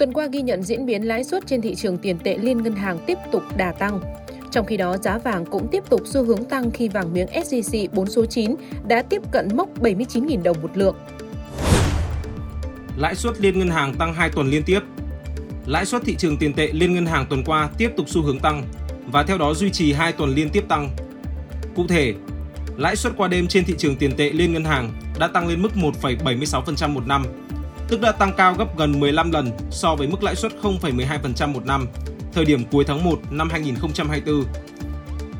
Tuần qua ghi nhận diễn biến lãi suất trên thị trường tiền tệ liên ngân hàng tiếp tục đà tăng. Trong khi đó, giá vàng cũng tiếp tục xu hướng tăng khi vàng miếng SJC 4 số 9 đã tiếp cận mốc 79.000 đồng một lượng. Lãi suất liên ngân hàng tăng 2 tuần liên tiếp. Lãi suất thị trường tiền tệ liên ngân hàng tuần qua tiếp tục xu hướng tăng và theo đó duy trì 2 tuần liên tiếp tăng. Cụ thể, lãi suất qua đêm trên thị trường tiền tệ liên ngân hàng đã tăng lên mức 1,76% một năm, tức đã tăng cao gấp gần 15 lần so với mức lãi suất 0,12% một năm thời điểm cuối tháng 1 năm 2024.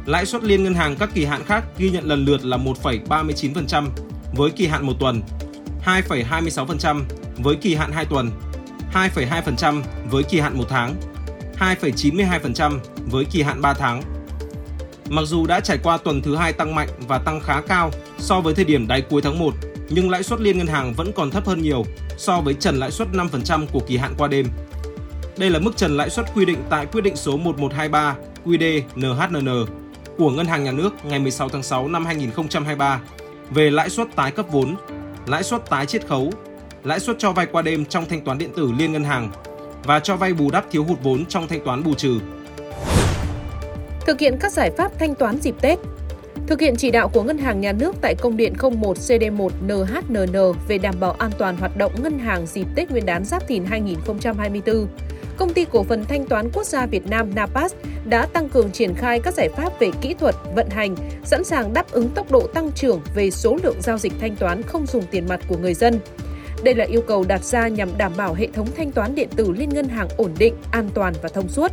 Lãi suất liên ngân hàng các kỳ hạn khác ghi nhận lần lượt là 1,39% với kỳ hạn 1 tuần, 2,26% với kỳ hạn 2 tuần, 2,2% với kỳ hạn 1 tháng, 2,92% với kỳ hạn 3 tháng. Mặc dù đã trải qua tuần thứ hai tăng mạnh và tăng khá cao so với thời điểm đáy cuối tháng 1, nhưng lãi suất liên ngân hàng vẫn còn thấp hơn nhiều so với trần lãi suất 5% của kỳ hạn qua đêm. Đây là mức trần lãi suất quy định tại quyết định số 1123 QĐ NHNN của Ngân hàng Nhà nước ngày 16 tháng 6 năm 2023 về lãi suất tái cấp vốn, lãi suất tái chiết khấu, lãi suất cho vay qua đêm trong thanh toán điện tử liên ngân hàng và cho vay bù đắp thiếu hụt vốn trong thanh toán bù trừ. Thực hiện các giải pháp thanh toán dịp Tết, Thực hiện chỉ đạo của Ngân hàng Nhà nước tại công điện 01 CD1 NHNN về đảm bảo an toàn hoạt động ngân hàng dịp Tết Nguyên đán Giáp Thìn 2024, Công ty cổ phần thanh toán quốc gia Việt Nam NAPAS đã tăng cường triển khai các giải pháp về kỹ thuật, vận hành, sẵn sàng đáp ứng tốc độ tăng trưởng về số lượng giao dịch thanh toán không dùng tiền mặt của người dân. Đây là yêu cầu đặt ra nhằm đảm bảo hệ thống thanh toán điện tử liên ngân hàng ổn định, an toàn và thông suốt.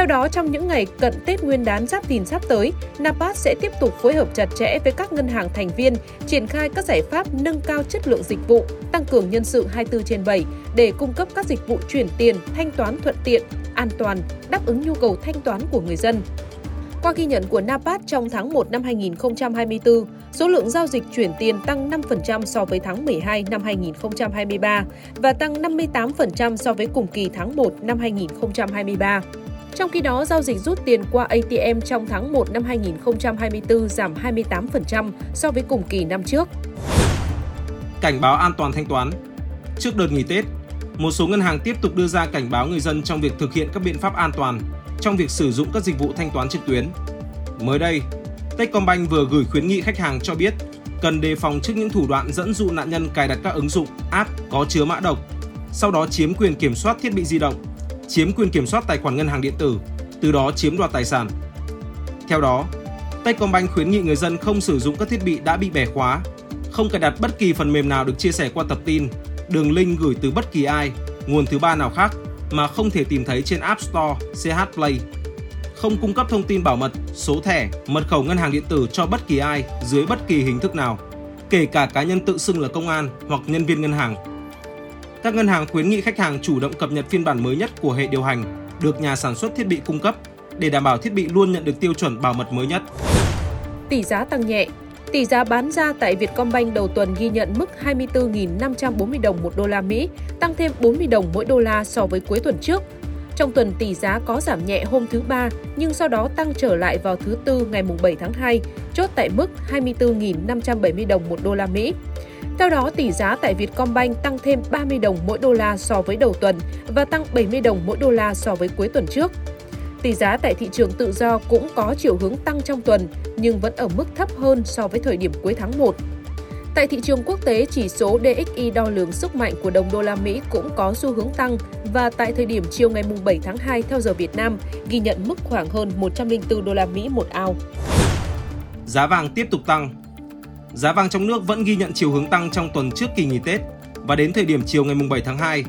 Theo đó, trong những ngày cận Tết Nguyên đán Giáp Thìn sắp tới, NAPAS sẽ tiếp tục phối hợp chặt chẽ với các ngân hàng thành viên, triển khai các giải pháp nâng cao chất lượng dịch vụ, tăng cường nhân sự 24 trên 7 để cung cấp các dịch vụ chuyển tiền, thanh toán thuận tiện, an toàn, đáp ứng nhu cầu thanh toán của người dân. Qua ghi nhận của NAPAT trong tháng 1 năm 2024, số lượng giao dịch chuyển tiền tăng 5% so với tháng 12 năm 2023 và tăng 58% so với cùng kỳ tháng 1 năm 2023. Trong khi đó, giao dịch rút tiền qua ATM trong tháng 1 năm 2024 giảm 28% so với cùng kỳ năm trước. Cảnh báo an toàn thanh toán Trước đợt nghỉ Tết, một số ngân hàng tiếp tục đưa ra cảnh báo người dân trong việc thực hiện các biện pháp an toàn trong việc sử dụng các dịch vụ thanh toán trực tuyến. Mới đây, Techcombank vừa gửi khuyến nghị khách hàng cho biết cần đề phòng trước những thủ đoạn dẫn dụ nạn nhân cài đặt các ứng dụng, app có chứa mã độc, sau đó chiếm quyền kiểm soát thiết bị di động chiếm quyền kiểm soát tài khoản ngân hàng điện tử, từ đó chiếm đoạt tài sản. Theo đó, Techcombank khuyến nghị người dân không sử dụng các thiết bị đã bị bẻ khóa, không cài đặt bất kỳ phần mềm nào được chia sẻ qua tập tin, đường link gửi từ bất kỳ ai, nguồn thứ ba nào khác mà không thể tìm thấy trên App Store, CH Play. Không cung cấp thông tin bảo mật, số thẻ, mật khẩu ngân hàng điện tử cho bất kỳ ai dưới bất kỳ hình thức nào, kể cả cá nhân tự xưng là công an hoặc nhân viên ngân hàng các ngân hàng khuyến nghị khách hàng chủ động cập nhật phiên bản mới nhất của hệ điều hành được nhà sản xuất thiết bị cung cấp để đảm bảo thiết bị luôn nhận được tiêu chuẩn bảo mật mới nhất. Tỷ giá tăng nhẹ, Tỷ giá bán ra tại Vietcombank đầu tuần ghi nhận mức 24.540 đồng một đô la Mỹ, tăng thêm 40 đồng mỗi đô la so với cuối tuần trước. Trong tuần tỷ giá có giảm nhẹ hôm thứ ba nhưng sau đó tăng trở lại vào thứ tư ngày 7 tháng 2, chốt tại mức 24.570 đồng một đô la Mỹ. Theo đó, tỷ giá tại Vietcombank tăng thêm 30 đồng mỗi đô la so với đầu tuần và tăng 70 đồng mỗi đô la so với cuối tuần trước. Tỷ giá tại thị trường tự do cũng có chiều hướng tăng trong tuần nhưng vẫn ở mức thấp hơn so với thời điểm cuối tháng 1. Tại thị trường quốc tế, chỉ số DXY đo lường sức mạnh của đồng đô la Mỹ cũng có xu hướng tăng và tại thời điểm chiều ngày 7 tháng 2 theo giờ Việt Nam ghi nhận mức khoảng hơn 104 đô la Mỹ một ao. Giá vàng tiếp tục tăng Giá vàng trong nước vẫn ghi nhận chiều hướng tăng trong tuần trước kỳ nghỉ Tết và đến thời điểm chiều ngày 7 tháng 2,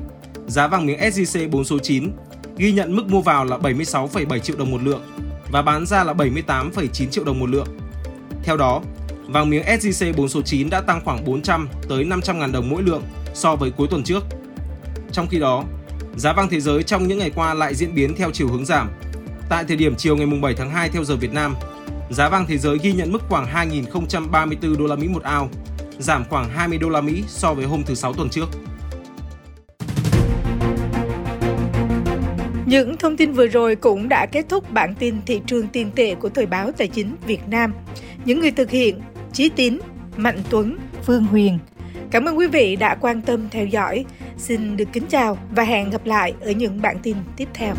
giá vàng miếng SJC 4 số 9 ghi nhận mức mua vào là 76,7 triệu đồng một lượng và bán ra là 78,9 triệu đồng một lượng. Theo đó, vàng miếng SJC 4 số 9 đã tăng khoảng 400 tới 500 ngàn đồng mỗi lượng so với cuối tuần trước. Trong khi đó, giá vàng thế giới trong những ngày qua lại diễn biến theo chiều hướng giảm. Tại thời điểm chiều ngày 7 tháng 2 theo giờ Việt Nam, giá vàng thế giới ghi nhận mức khoảng 2.034 đô la Mỹ một ao, giảm khoảng 20 đô la Mỹ so với hôm thứ Sáu tuần trước. Những thông tin vừa rồi cũng đã kết thúc bản tin thị trường tiền tệ của Thời báo Tài chính Việt Nam. Những người thực hiện Chí Tín, Mạnh Tuấn, Phương Huyền. Cảm ơn quý vị đã quan tâm theo dõi. Xin được kính chào và hẹn gặp lại ở những bản tin tiếp theo.